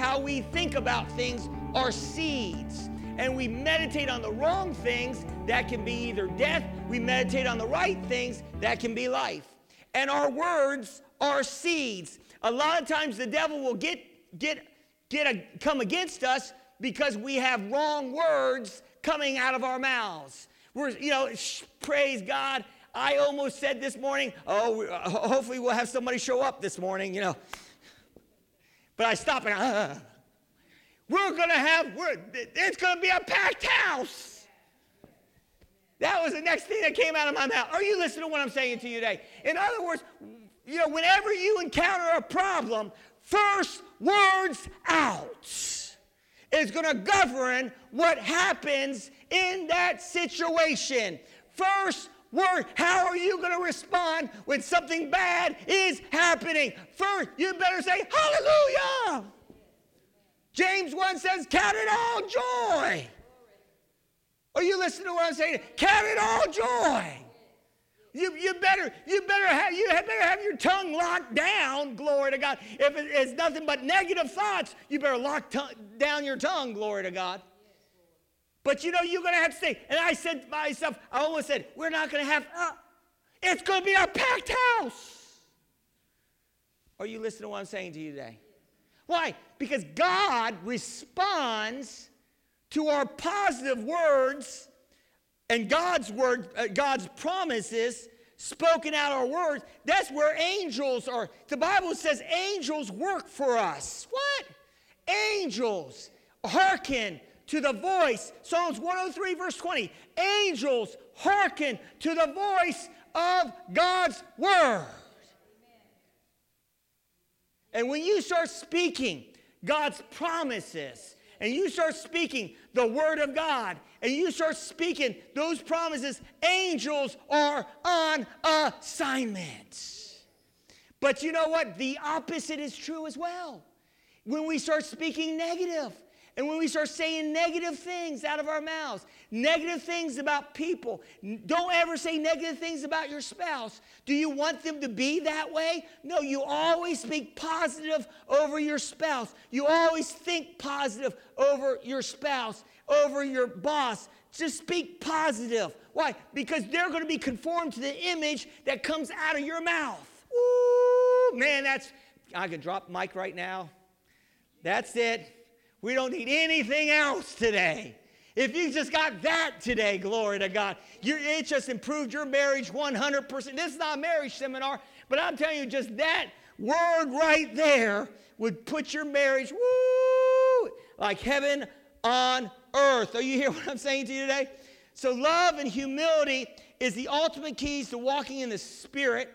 how we think about things are seeds. And we meditate on the wrong things, that can be either death. We meditate on the right things, that can be life. And our words are seeds. A lot of times the devil will get get get a, come against us because we have wrong words coming out of our mouths. We're, you know, sh- praise God. I almost said this morning, oh, uh, hopefully we'll have somebody show up this morning, you know. But I stop and, uh, we're going to have, we're, it's going to be a packed house. That was the next thing that came out of my mouth. Are you listening to what I'm saying to you today? In other words, you know, whenever you encounter a problem, first words out is going to govern what happens in that situation. First word, how are you going to respond when something bad is happening? First, you better say, Hallelujah. James 1 says, Count it all joy. Are you listening to what I'm saying? Count it all joy. You, you better you better have you better have your tongue locked down, glory to God. If it's nothing but negative thoughts, you better lock t- down your tongue, glory to God. But you know you're gonna have to stay. And I said to myself, I almost said, we're not gonna have. Uh, it's gonna be a packed house. Are you listening to what I'm saying to you today? Why? Because God responds to our positive words and God's word, uh, God's promises spoken out our words, that's where angels are. The Bible says angels work for us. What? Angels hearken to the voice. Psalms 103, verse 20. Angels hearken to the voice of God's word. And when you start speaking God's promises, and you start speaking the word of God, and you start speaking those promises, angels are on assignment. But you know what? The opposite is true as well. When we start speaking negative, and when we start saying negative things out of our mouths, negative things about people, don't ever say negative things about your spouse. Do you want them to be that way? No, you always speak positive over your spouse. You always think positive over your spouse, over your boss. Just speak positive. Why? Because they're going to be conformed to the image that comes out of your mouth. Ooh, man, that's, I could drop mic right now. That's it. We don't need anything else today. If you just got that today, glory to God, you, it just improved your marriage 100%. This is not a marriage seminar, but I'm telling you, just that word right there would put your marriage, woo, like heaven on earth. Are you hear what I'm saying to you today? So, love and humility is the ultimate keys to walking in the Spirit.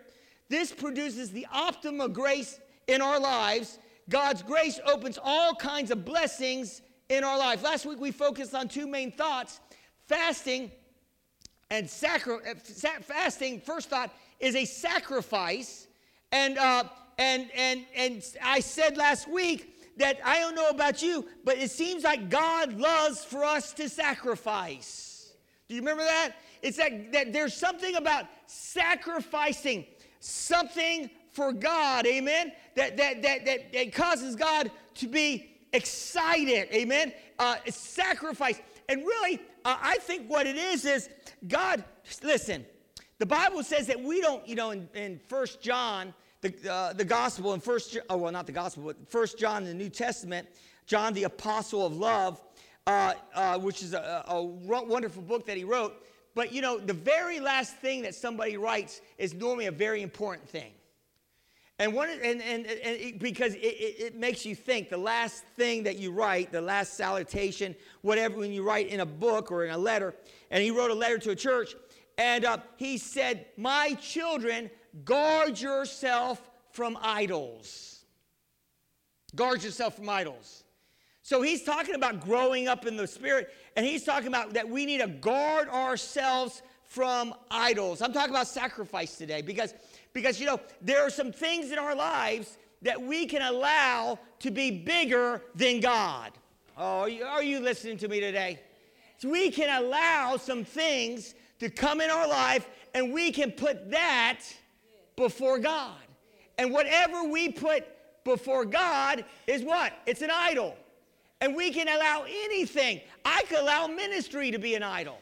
This produces the optimal grace in our lives God's grace opens all kinds of blessings in our life. Last week we focused on two main thoughts. Fasting and sacri- uh, fasting first thought is a sacrifice. And uh, and and and i said last week that i don't know about you but it seems like god loves for us to sacrifice. Do you remember that? It's that, that there's something about sacrificing something for God, amen, that, that, that, that, that causes God to be excited, amen, uh, sacrifice. And really, uh, I think what it is is God, listen, the Bible says that we don't, you know, in, in 1 John, the, uh, the gospel in First, oh, well, not the gospel, but First John in the New Testament, John, the apostle of love, uh, uh, which is a, a wonderful book that he wrote. But, you know, the very last thing that somebody writes is normally a very important thing. And, one, and, and, and it, because it, it, it, makes you think the last thing that you write, the last salutation, whatever, when you write in a book or in a letter, and he wrote a letter to a church, and uh, he said, My children, guard yourself from idols. Guard yourself from idols. So he's talking about growing up in the spirit, and he's talking about that we need to guard ourselves from idols. I'm talking about sacrifice today because because, you know, there are some things in our lives that we can allow to be bigger than God. Oh, are you listening to me today? So we can allow some things to come in our life and we can put that before God. And whatever we put before God is what? It's an idol. And we can allow anything. I could allow ministry to be an idol.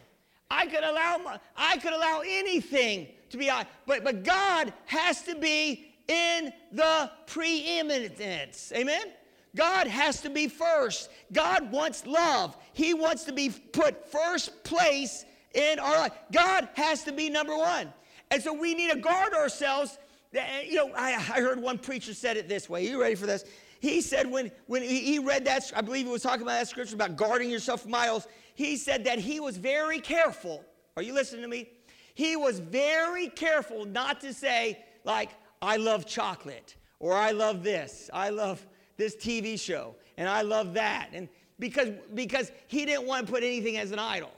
I could allow I could allow anything to be but but God has to be in the preeminence. Amen. God has to be first. God wants love. He wants to be put first place in our life. God has to be number one. And so we need to guard ourselves. Uh, you know, I, I heard one preacher said it this way. Are you ready for this? He said when, when he read that, I believe he was talking about that scripture about guarding yourself from idols. He said that he was very careful. Are you listening to me? He was very careful not to say, like, I love chocolate, or I love this, I love this TV show, and I love that. And because, because he didn't want to put anything as an idol.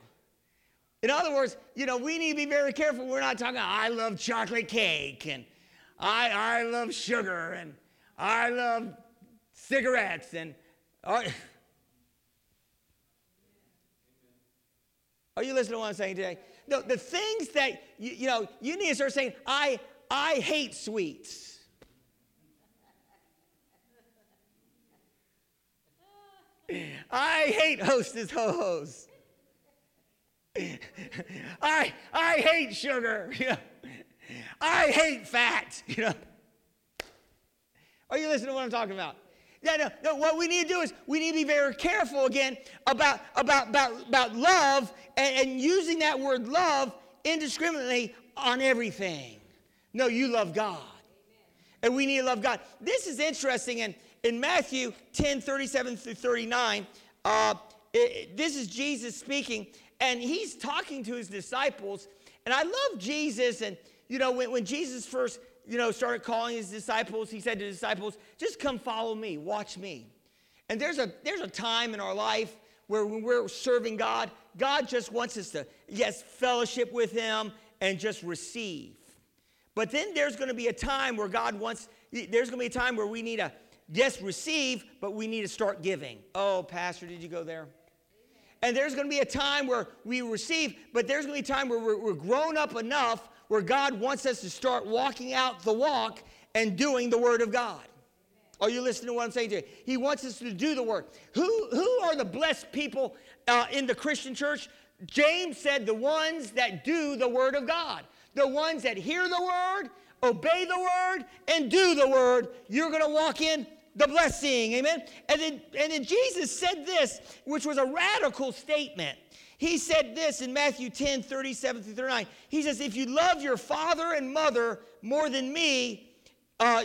In other words, you know, we need to be very careful. We're not talking, I love chocolate cake, and I, I love sugar, and I love cigarettes, and. Are, are you listening to what I'm saying today? No, the things that, you, you know, you need to start saying, I, I hate sweets. I hate hostess ho hos. I, I hate sugar. I hate fat. You know. Are you listening to what I'm talking about? Yeah, no, no, what we need to do is we need to be very careful again about, about, about, about love and, and using that word love indiscriminately on everything. No, you love God. And we need to love God. This is interesting. And in Matthew 10 37 through 39, uh, it, this is Jesus speaking, and he's talking to his disciples. And I love Jesus. And, you know, when, when Jesus first, you know, started calling his disciples, he said to disciples, just come follow me, watch me. And there's a, there's a time in our life where when we're serving God, God just wants us to, yes, fellowship with him and just receive. But then there's going to be a time where God wants, there's going to be a time where we need to, yes, receive, but we need to start giving. Oh, Pastor, did you go there? And there's going to be a time where we receive, but there's going to be a time where we're, we're grown up enough where God wants us to start walking out the walk and doing the Word of God. Are you listening to what I'm saying to you? He wants us to do the work. Who, who are the blessed people uh, in the Christian church? James said the ones that do the Word of God the ones that hear the word, obey the word, and do the word, you're going to walk in the blessing. Amen. And then, and then Jesus said this, which was a radical statement. He said this in Matthew 10 37 through 39. He says, If you love your father and mother more than me, uh,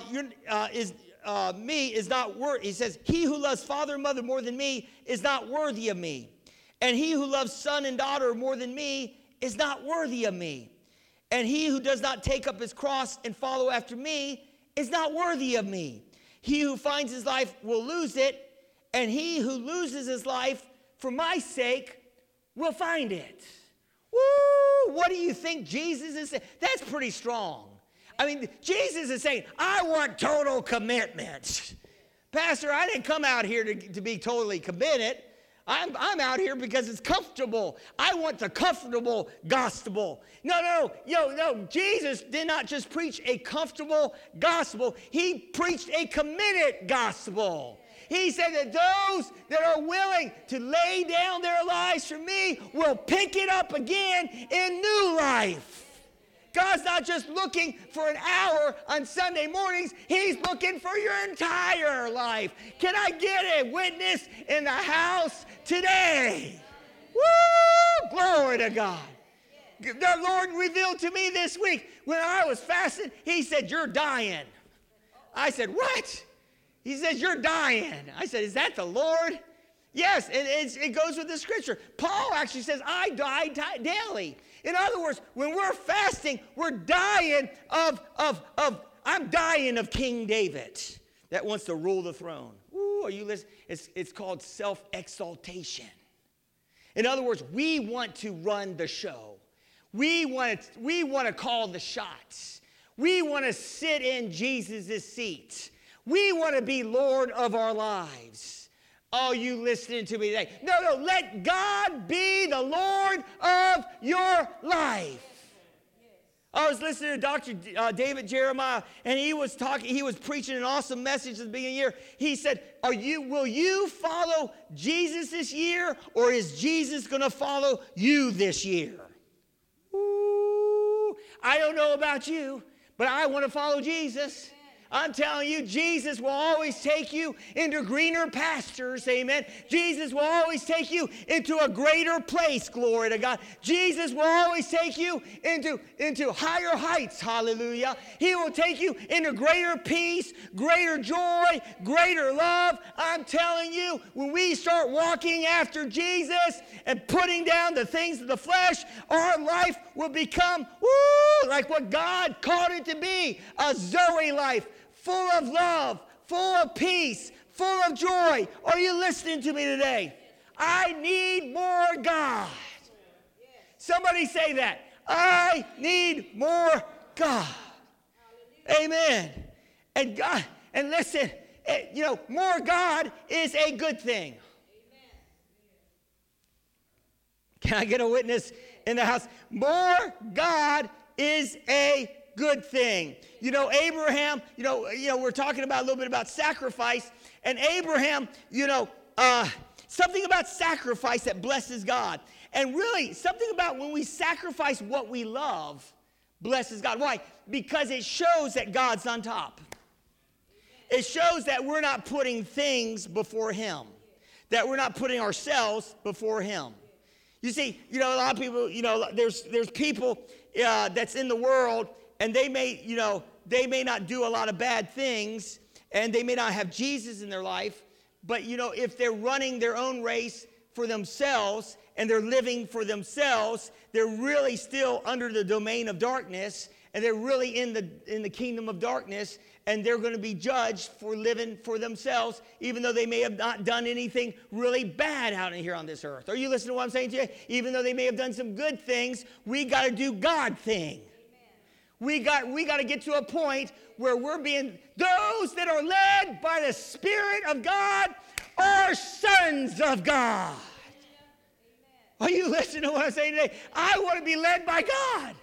uh, is, uh, me is not worthy. He says, He who loves father and mother more than me is not worthy of me. And he who loves son and daughter more than me is not worthy of me. And he who does not take up his cross and follow after me is not worthy of me. He who finds his life will lose it, and he who loses his life for my sake will find it. Woo! What do you think Jesus is saying? That's pretty strong. I mean, Jesus is saying, I want total commitment. Pastor, I didn't come out here to, to be totally committed. I'm, I'm out here because it's comfortable. I want the comfortable gospel. No, no, yo, no. Jesus did not just preach a comfortable gospel, he preached a committed gospel. He said that those that are willing to lay down their lives for me will pick it up again in new life. God's not just looking for an hour on Sunday mornings, He's looking for your entire life. Can I get a witness in the house today? Woo! Glory to God. The Lord revealed to me this week when I was fasting, He said, You're dying. I said, What? He says, You're dying. I said, Is that the Lord? Yes, and it goes with the scripture. Paul actually says, I die daily. In other words, when we're fasting, we're dying of, of, of I'm dying of King David that wants to rule the throne. Ooh, are you listening? It's, it's called self exaltation. In other words, we want to run the show. We want to, we want to call the shots. We want to sit in Jesus' seat. We want to be Lord of our lives. Are you listening to me today? No, no, let God be the Lord of your life. I was listening to Dr. Uh, David Jeremiah, and he was talking, he was preaching an awesome message at the beginning of the year. He said, Are you, will you follow Jesus this year, or is Jesus gonna follow you this year? Ooh, I don't know about you, but I want to follow Jesus. I'm telling you, Jesus will always take you into greener pastures, amen. Jesus will always take you into a greater place, glory to God. Jesus will always take you into, into higher heights, hallelujah. He will take you into greater peace, greater joy, greater love. I'm telling you, when we start walking after Jesus and putting down the things of the flesh, our life will become, woo, like what God called it to be a Zoe life full of love, full of peace, full of joy. Are you listening to me today? I need more God. Somebody say that. I need more God. Amen. And God, and listen, eh, you know, more God is a good thing. Can I get a witness in the house? More God is a good thing. You know, Abraham, you know, you know, we're talking about a little bit about sacrifice, and Abraham, you know, uh, something about sacrifice that blesses God. And really, something about when we sacrifice what we love blesses God. Why? Because it shows that God's on top. It shows that we're not putting things before Him, that we're not putting ourselves before Him. You see, you know, a lot of people, you know, there's, there's people uh, that's in the world and they may, you know, they may not do a lot of bad things and they may not have Jesus in their life, but you know, if they're running their own race for themselves and they're living for themselves, they're really still under the domain of darkness and they're really in the in the kingdom of darkness and they're going to be judged for living for themselves even though they may have not done anything really bad out here on this earth. Are you listening to what i'm saying to you? Even though they may have done some good things we got to do god thing we got, we got to get to a point where we're being, those that are led by the Spirit of God are sons of God. Are you listening to what I'm saying today? I want to be led by God.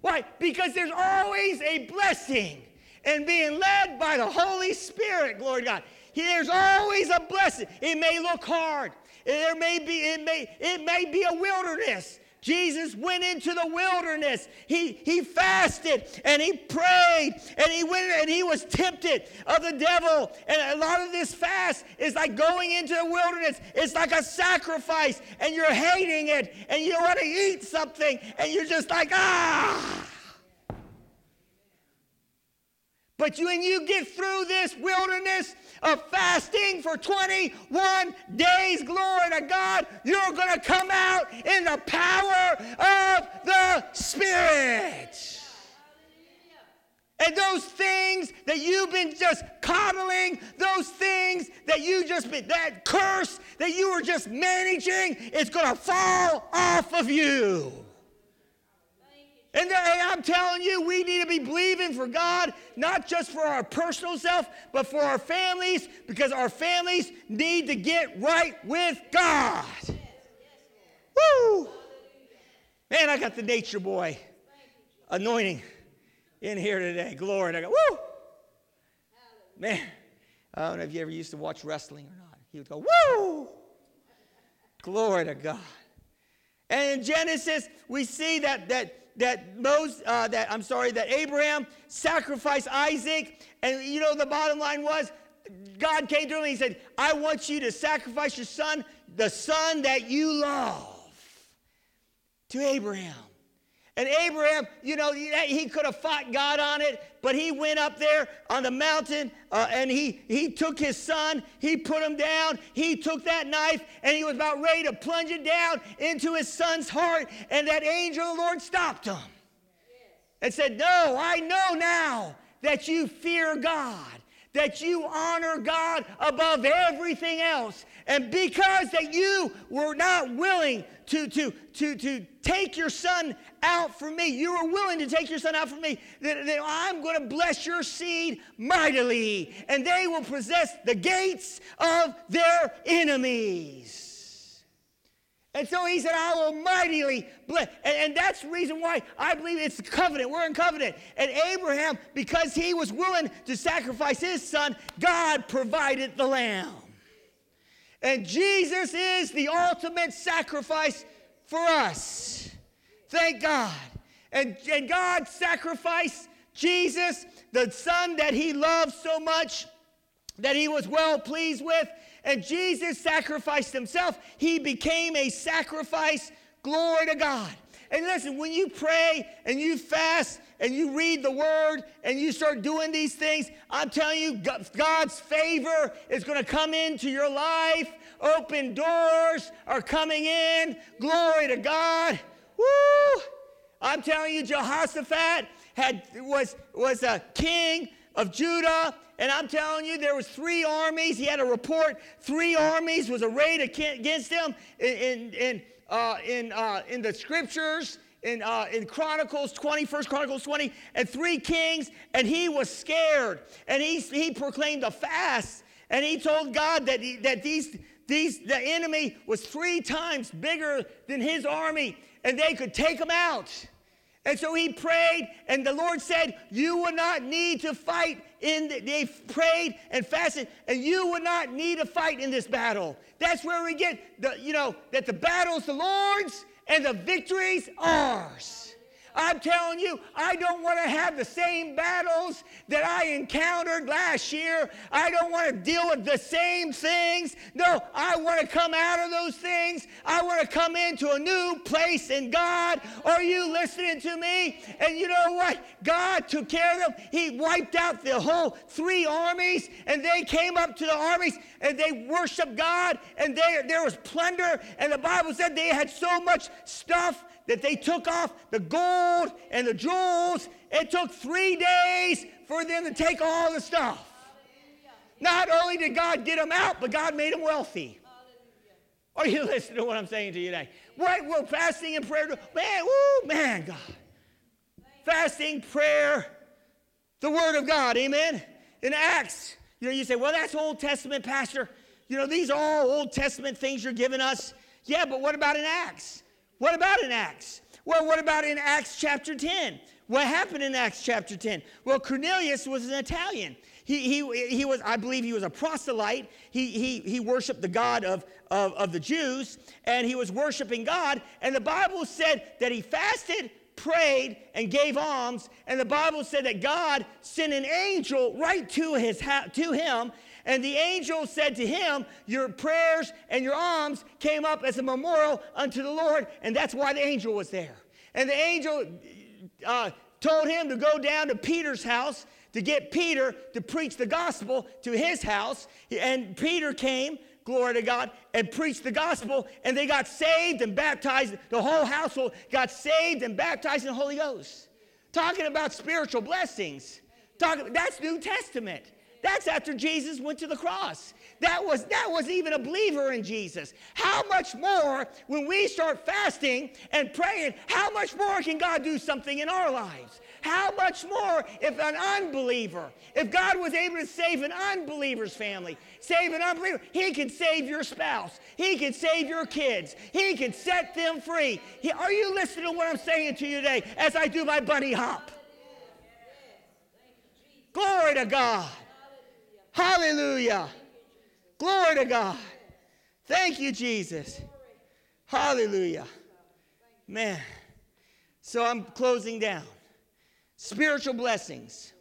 Why? Because there's always a blessing in being led by the Holy Spirit, glory to God. There's always a blessing. It may look hard. There may be, it may, it may be a wilderness. Jesus went into the wilderness. He, he fasted and he prayed and he went and he was tempted of the devil. And a lot of this fast is like going into the wilderness. It's like a sacrifice and you're hating it and you want to eat something and you're just like, ah. But when you get through this wilderness of fasting for 21 days, glory to God, you're going to come out in the power of the Spirit. And those things that you've been just coddling, those things that you just been, that curse that you were just managing, it's going to fall off of you. And I'm telling you, we need to be believing for God, not just for our personal self, but for our families, because our families need to get right with God. Woo! Man, I got the nature boy anointing in here today. Glory to God. Woo! Man, I don't know if you ever used to watch wrestling or not. He would go, Woo! Glory to God. And in Genesis, we see that that that Moses, uh, that I'm sorry, that Abraham sacrificed Isaac, and you know the bottom line was, God came to him and he said, "I want you to sacrifice your son, the son that you love." To Abraham. And Abraham, you know, he could have fought God on it, but he went up there on the mountain uh, and he, he took his son, he put him down, he took that knife, and he was about ready to plunge it down into his son's heart. And that angel of the Lord stopped him and said, No, I know now that you fear God that you honor God above everything else. And because that you were not willing to, to, to, to take your son out for me, you were willing to take your son out for me, then, then I'm going to bless your seed mightily, and they will possess the gates of their enemies. And so he said, I will mightily bless. And, and, that's the reason why I believe it's the covenant. We're in covenant. And Abraham, because he was willing to sacrifice his son, God provided the lamb. And Jesus is the ultimate sacrifice for us. Thank God. And, and God sacrificed Jesus, the son that he loved so much, that he was well pleased with and Jesus sacrificed himself. He became a sacrifice. Glory to God. And listen, when you pray and you fast and you read the word and you start doing these things, I'm telling you, God's favor is going to come into your life. Open doors are coming in. Glory to God. Woo! I'm telling you, Jehoshaphat had, was, was a king of Judah and I'm telling you, there was three armies. He had a report. Three armies was arrayed against him in, in, uh, in, uh, in the scriptures, in, uh, in Chronicles 20, First Chronicles 20, and three kings. And he was scared. And he, he proclaimed a fast. And he told God that, he, that these, these, the enemy was three times bigger than his army, and they could take him out. And so he prayed, and the Lord said, You will not need to fight in the, they prayed and fasted, and you will not need to fight in this battle. That's where we get the, you know, that the battle's the Lord's and the victory's ours. I'm telling you, I don't want to have the same battles that I encountered last year. I don't want to deal with the same things. No, I want to come out of those things. I want to come into a new place in God. Are you listening to me? And you know what? God took care of them. He wiped out the whole three armies, and they came up to the armies and they worshiped God, and they, there was plunder. And the Bible said they had so much stuff that they took off the gold and the jewels. It took three days for them to take all the stuff. Not only did God get them out, but God made them wealthy. Are you listening to what I'm saying to you today? What will fasting and prayer do? Man, woo, man, God. Fasting, prayer, the Word of God, amen? In Acts, you know, you say, well, that's Old Testament, Pastor. You know, these are all Old Testament things you're giving us. Yeah, but what about in Acts? What about in Acts? Well, what about in Acts chapter 10? What happened in Acts chapter 10? Well, Cornelius was an Italian. He, he, he was, I believe he was a proselyte. He, he, he worshiped the God of, of, of the Jews, and he was worshiping God. And the Bible said that he fasted, prayed, and gave alms. And the Bible said that God sent an angel right to, his, to him and the angel said to him, Your prayers and your alms came up as a memorial unto the Lord. And that's why the angel was there. And the angel uh, told him to go down to Peter's house to get Peter to preach the gospel to his house. And Peter came, glory to God, and preached the gospel. And they got saved and baptized. The whole household got saved and baptized in the Holy Ghost. Talking about spiritual blessings. Talking, that's New Testament. That's after Jesus went to the cross. That was that was even a believer in Jesus. How much more when we start fasting and praying, how much more can God do something in our lives? How much more if an unbeliever, if God was able to save an unbeliever's family, save an unbeliever, he can save your spouse. He can save your kids. He can set them free. He, are you listening to what I'm saying to you today as I do my bunny hop? Glory to God. Hallelujah. Glory to God. Thank you, Jesus. Hallelujah. Man. So I'm closing down. Spiritual blessings.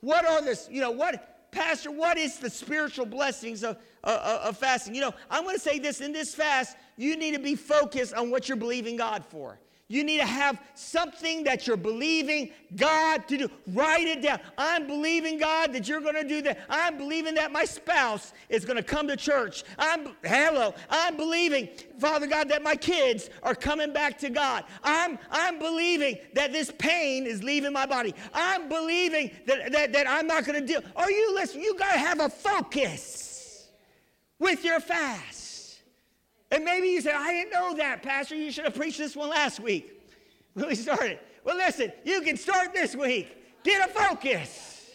What are this? You know, what, Pastor, what is the spiritual blessings of, of, of fasting? You know, I'm going to say this in this fast, you need to be focused on what you're believing God for. You need to have something that you're believing God to do. Write it down. I'm believing God that you're going to do that. I'm believing that my spouse is going to come to church. I'm hello. I'm believing, Father God, that my kids are coming back to God. I'm I'm believing that this pain is leaving my body. I'm believing that that, that I'm not going to deal. Are you listening? You got to have a focus with your fast. And maybe you say, I didn't know that, Pastor. You should have preached this one last week when we started. Well, listen, you can start this week. Get a focus.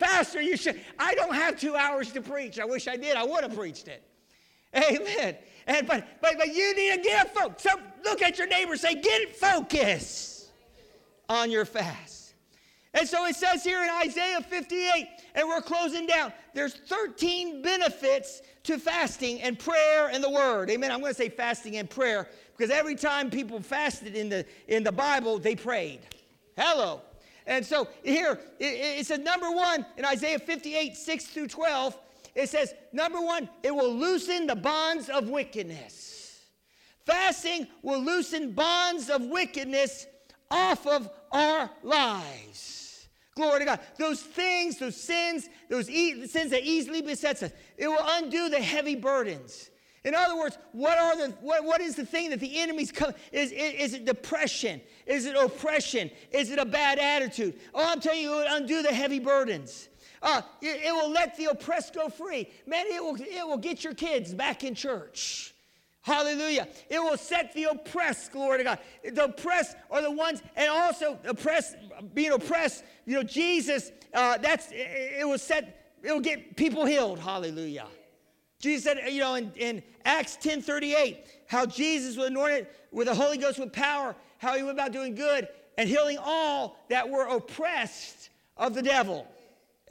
Pastor, you should. I don't have two hours to preach. I wish I did. I would have preached it. Amen. And but but but you need to get focused. So look at your neighbor, say, get focus on your fast. And so it says here in Isaiah 58, and we're closing down. There's 13 benefits to fasting and prayer and the word. Amen. I'm going to say fasting and prayer because every time people fasted in the in the Bible, they prayed. Hello. And so here it, it says number one in Isaiah 58, 6 through 12 it says, number one, it will loosen the bonds of wickedness. Fasting will loosen bonds of wickedness off of our lives. Glory to God. Those things, those sins, those e- sins that easily besets us, it will undo the heavy burdens. In other words, what are the what, what is the thing that the enemy's come? Is, is, is it depression? Is it oppression? Is it a bad attitude? Oh, I'm telling you, it will undo the heavy burdens. Uh, it, it, will let the oppressed go free. Man, it will, it will get your kids back in church. Hallelujah. It will set the oppressed, glory to God. The oppressed are the ones, and also oppressed, being oppressed, you know, Jesus, uh, that's, it, will set, it will get people healed. Hallelujah. Jesus said, you know, in, in Acts 10 38, how Jesus was anointed with the Holy Ghost with power, how he went about doing good and healing all that were oppressed of the devil.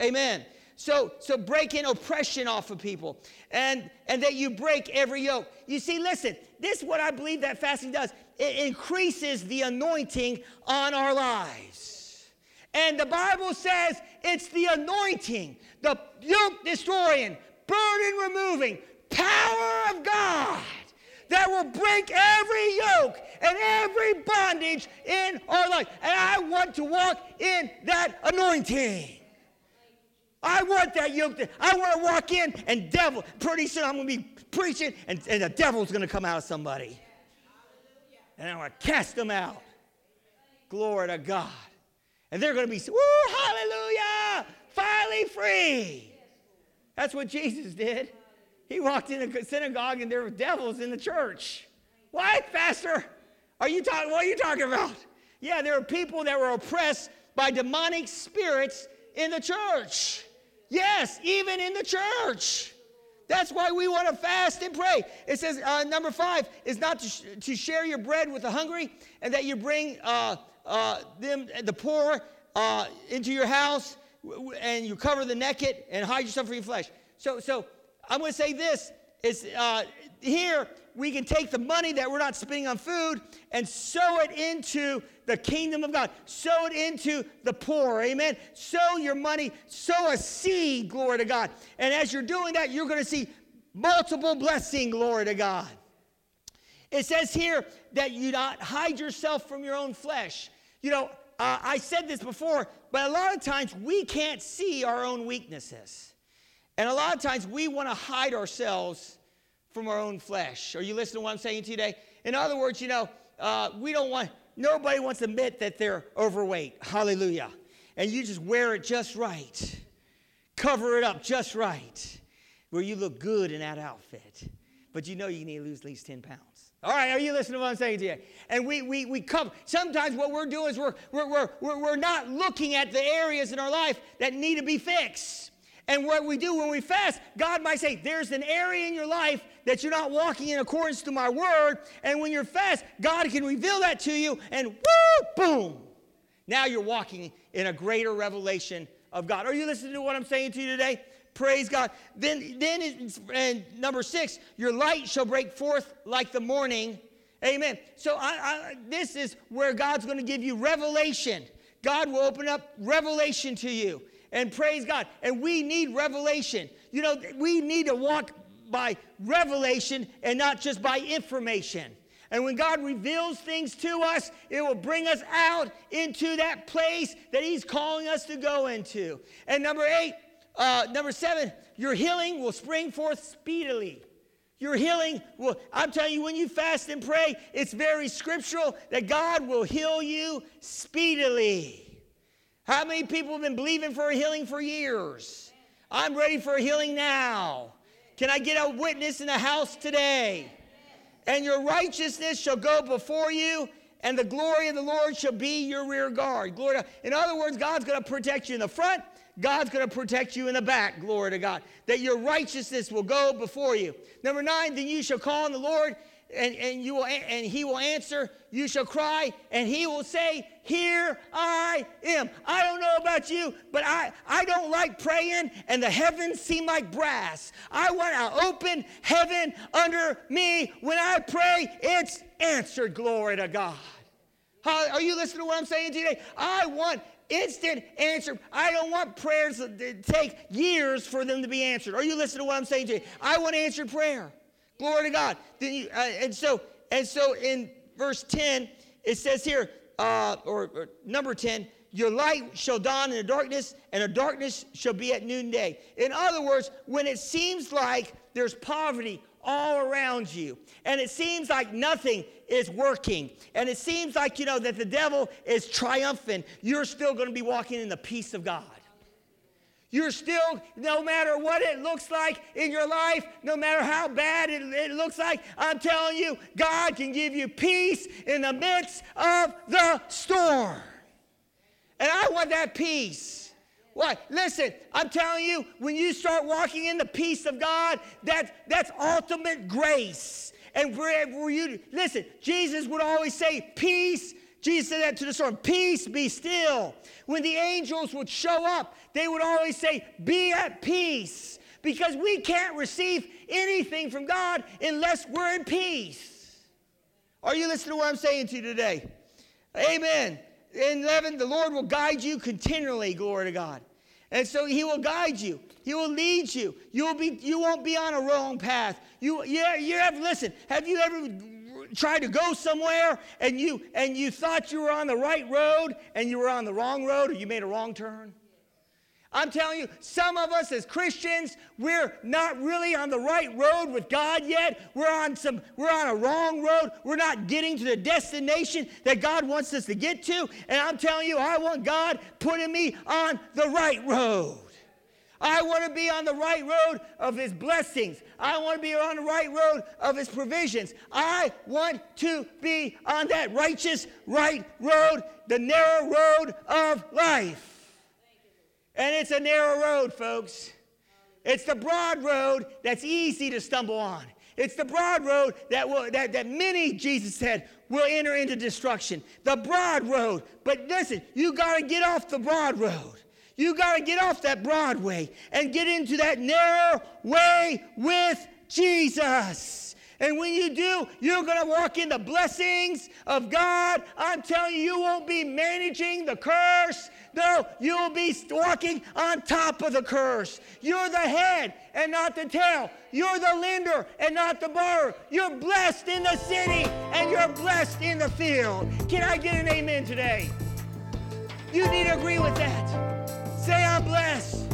Amen. So, so breaking oppression off of people and, and that you break every yoke. You see, listen, this is what I believe that fasting does. It increases the anointing on our lives. And the Bible says it's the anointing, the yoke destroying, burden removing power of God that will break every yoke and every bondage in our life. And I want to walk in that anointing. I want that yoke. To, I want to walk in and devil. Pretty soon I'm going to be preaching and, and the devil's going to come out of somebody. And I'm going to cast them out. Glory to God. And they're going to be, woo, hallelujah, finally free. That's what Jesus did. He walked in a synagogue and there were devils in the church. What, Pastor? Are you talking? What are you talking about? Yeah, there were people that were oppressed by demonic spirits in the church. Yes, even in the church. That's why we want to fast and pray. It says, uh, number five is not to, sh- to share your bread with the hungry and that you bring uh, uh, them, the poor uh, into your house and you cover the naked and hide yourself from your flesh. So, so I'm going to say this is uh, here we can take the money that we're not spending on food and sow it into the kingdom of God. Sow it into the poor. Amen. Sow your money, sow a seed, glory to God. And as you're doing that, you're going to see multiple blessing, glory to God. It says here that you not hide yourself from your own flesh. You know, uh, I said this before, but a lot of times we can't see our own weaknesses. And a lot of times we want to hide ourselves from our own flesh. Are you listening to what I'm saying today? In other words, you know, uh, we don't want, nobody wants to admit that they're overweight. Hallelujah. And you just wear it just right, cover it up just right, where you look good in that outfit. But you know you need to lose at least 10 pounds. All right, are you listening to what I'm saying to you? And we, we, we come, sometimes what we're doing is we're, we're, we're, we're not looking at the areas in our life that need to be fixed. And what we do when we fast, God might say, There's an area in your life that you're not walking in accordance to my word. And when you're fast, God can reveal that to you, and woo, boom. Now you're walking in a greater revelation of God. Are you listening to what I'm saying to you today? Praise God. Then, then and number six, your light shall break forth like the morning. Amen. So I, I, this is where God's going to give you revelation. God will open up revelation to you. And praise God. And we need revelation. You know, we need to walk by revelation and not just by information. And when God reveals things to us, it will bring us out into that place that He's calling us to go into. And number eight, uh, number seven, your healing will spring forth speedily. Your healing will, I'm telling you, when you fast and pray, it's very scriptural that God will heal you speedily. How many people have been believing for a healing for years? I'm ready for a healing now. Can I get a witness in the house today? And your righteousness shall go before you, and the glory of the Lord shall be your rear guard. Glory to, in other words, God's going to protect you in the front, God's going to protect you in the back, glory to God. That your righteousness will go before you. Number nine, then you shall call on the Lord and, and, you will, and he will answer. You shall cry, and he will say, Here I am. I don't know about you, but I, I don't like praying, and the heavens seem like brass. I want an open heaven under me. When I pray, it's answered. Glory to God. How, are you listening to what I'm saying today? I want instant answer. I don't want prayers that take years for them to be answered. Are you listening to what I'm saying today? I want answered prayer. Glory to God. You, uh, and so, and so in verse 10, it says here, uh, or, or number 10, your light shall dawn in the darkness, and the darkness shall be at noonday. In other words, when it seems like there's poverty all around you, and it seems like nothing is working, and it seems like, you know, that the devil is triumphant, you're still going to be walking in the peace of God. You're still, no matter what it looks like in your life, no matter how bad it, it, looks like, I'm telling you, God can give you peace in the midst of the storm. And I want that peace. What? Listen, I'm telling you, when you start walking in the peace of God, that, that's ultimate grace. And wherever you, listen, Jesus would always say, Peace Jesus said that to the storm, Peace, be still. When the angels would show up, they would always say, Be at peace. Because we can't receive anything from God unless we're in peace. Are you listening to what I'm saying to you today? Amen. In 11, the Lord will guide you continually, glory to God. And so he will guide you. He will lead you. You will be you won't be on a wrong path. You yeah, you have listen, have you ever tried to go somewhere and you and you thought you were on the right road and you were on the wrong road or you made a wrong turn? I'm telling you, some of us as Christians, we're not really on the right road with God yet. We're on some we're on a wrong road. We're not getting to the destination that God wants us to get to. And I'm telling you, I want God putting me on the right road. I want to be on the right road of His blessings. I want to be on the right road of His provisions. I want to be on that righteous right road, the narrow road of life. And it's a narrow road, folks. It's the broad road that's easy to stumble on. It's the broad road that, will, that, that many, Jesus said, will enter into destruction. The broad road. But listen, you got to get off the broad road. You got to get off that Broadway and get into that narrow way with Jesus. And when you do, you're going to walk in the blessings of God. I'm telling you, you won't be managing the curse. No, you'll be walking on top of the curse. You're the head and not the tail. You're the lender and not the borrower. You're blessed in the city and you're blessed in the field. Can I get an amen today? You need to agree with that. Say, I'm blessed.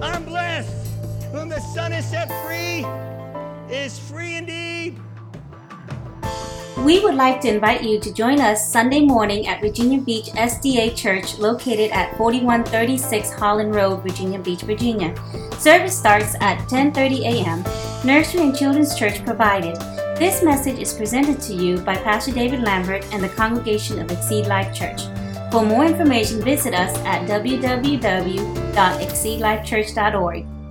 I'm blessed. Whom the Son is set free is free indeed. We would like to invite you to join us Sunday morning at Virginia Beach SDA Church located at 4136 Holland Road, Virginia Beach, Virginia. Service starts at 10:30 a.m. Nursery and Children's Church provided. This message is presented to you by Pastor David Lambert and the congregation of Exceed Life Church. For more information, visit us at www.exceedlifechurch.org.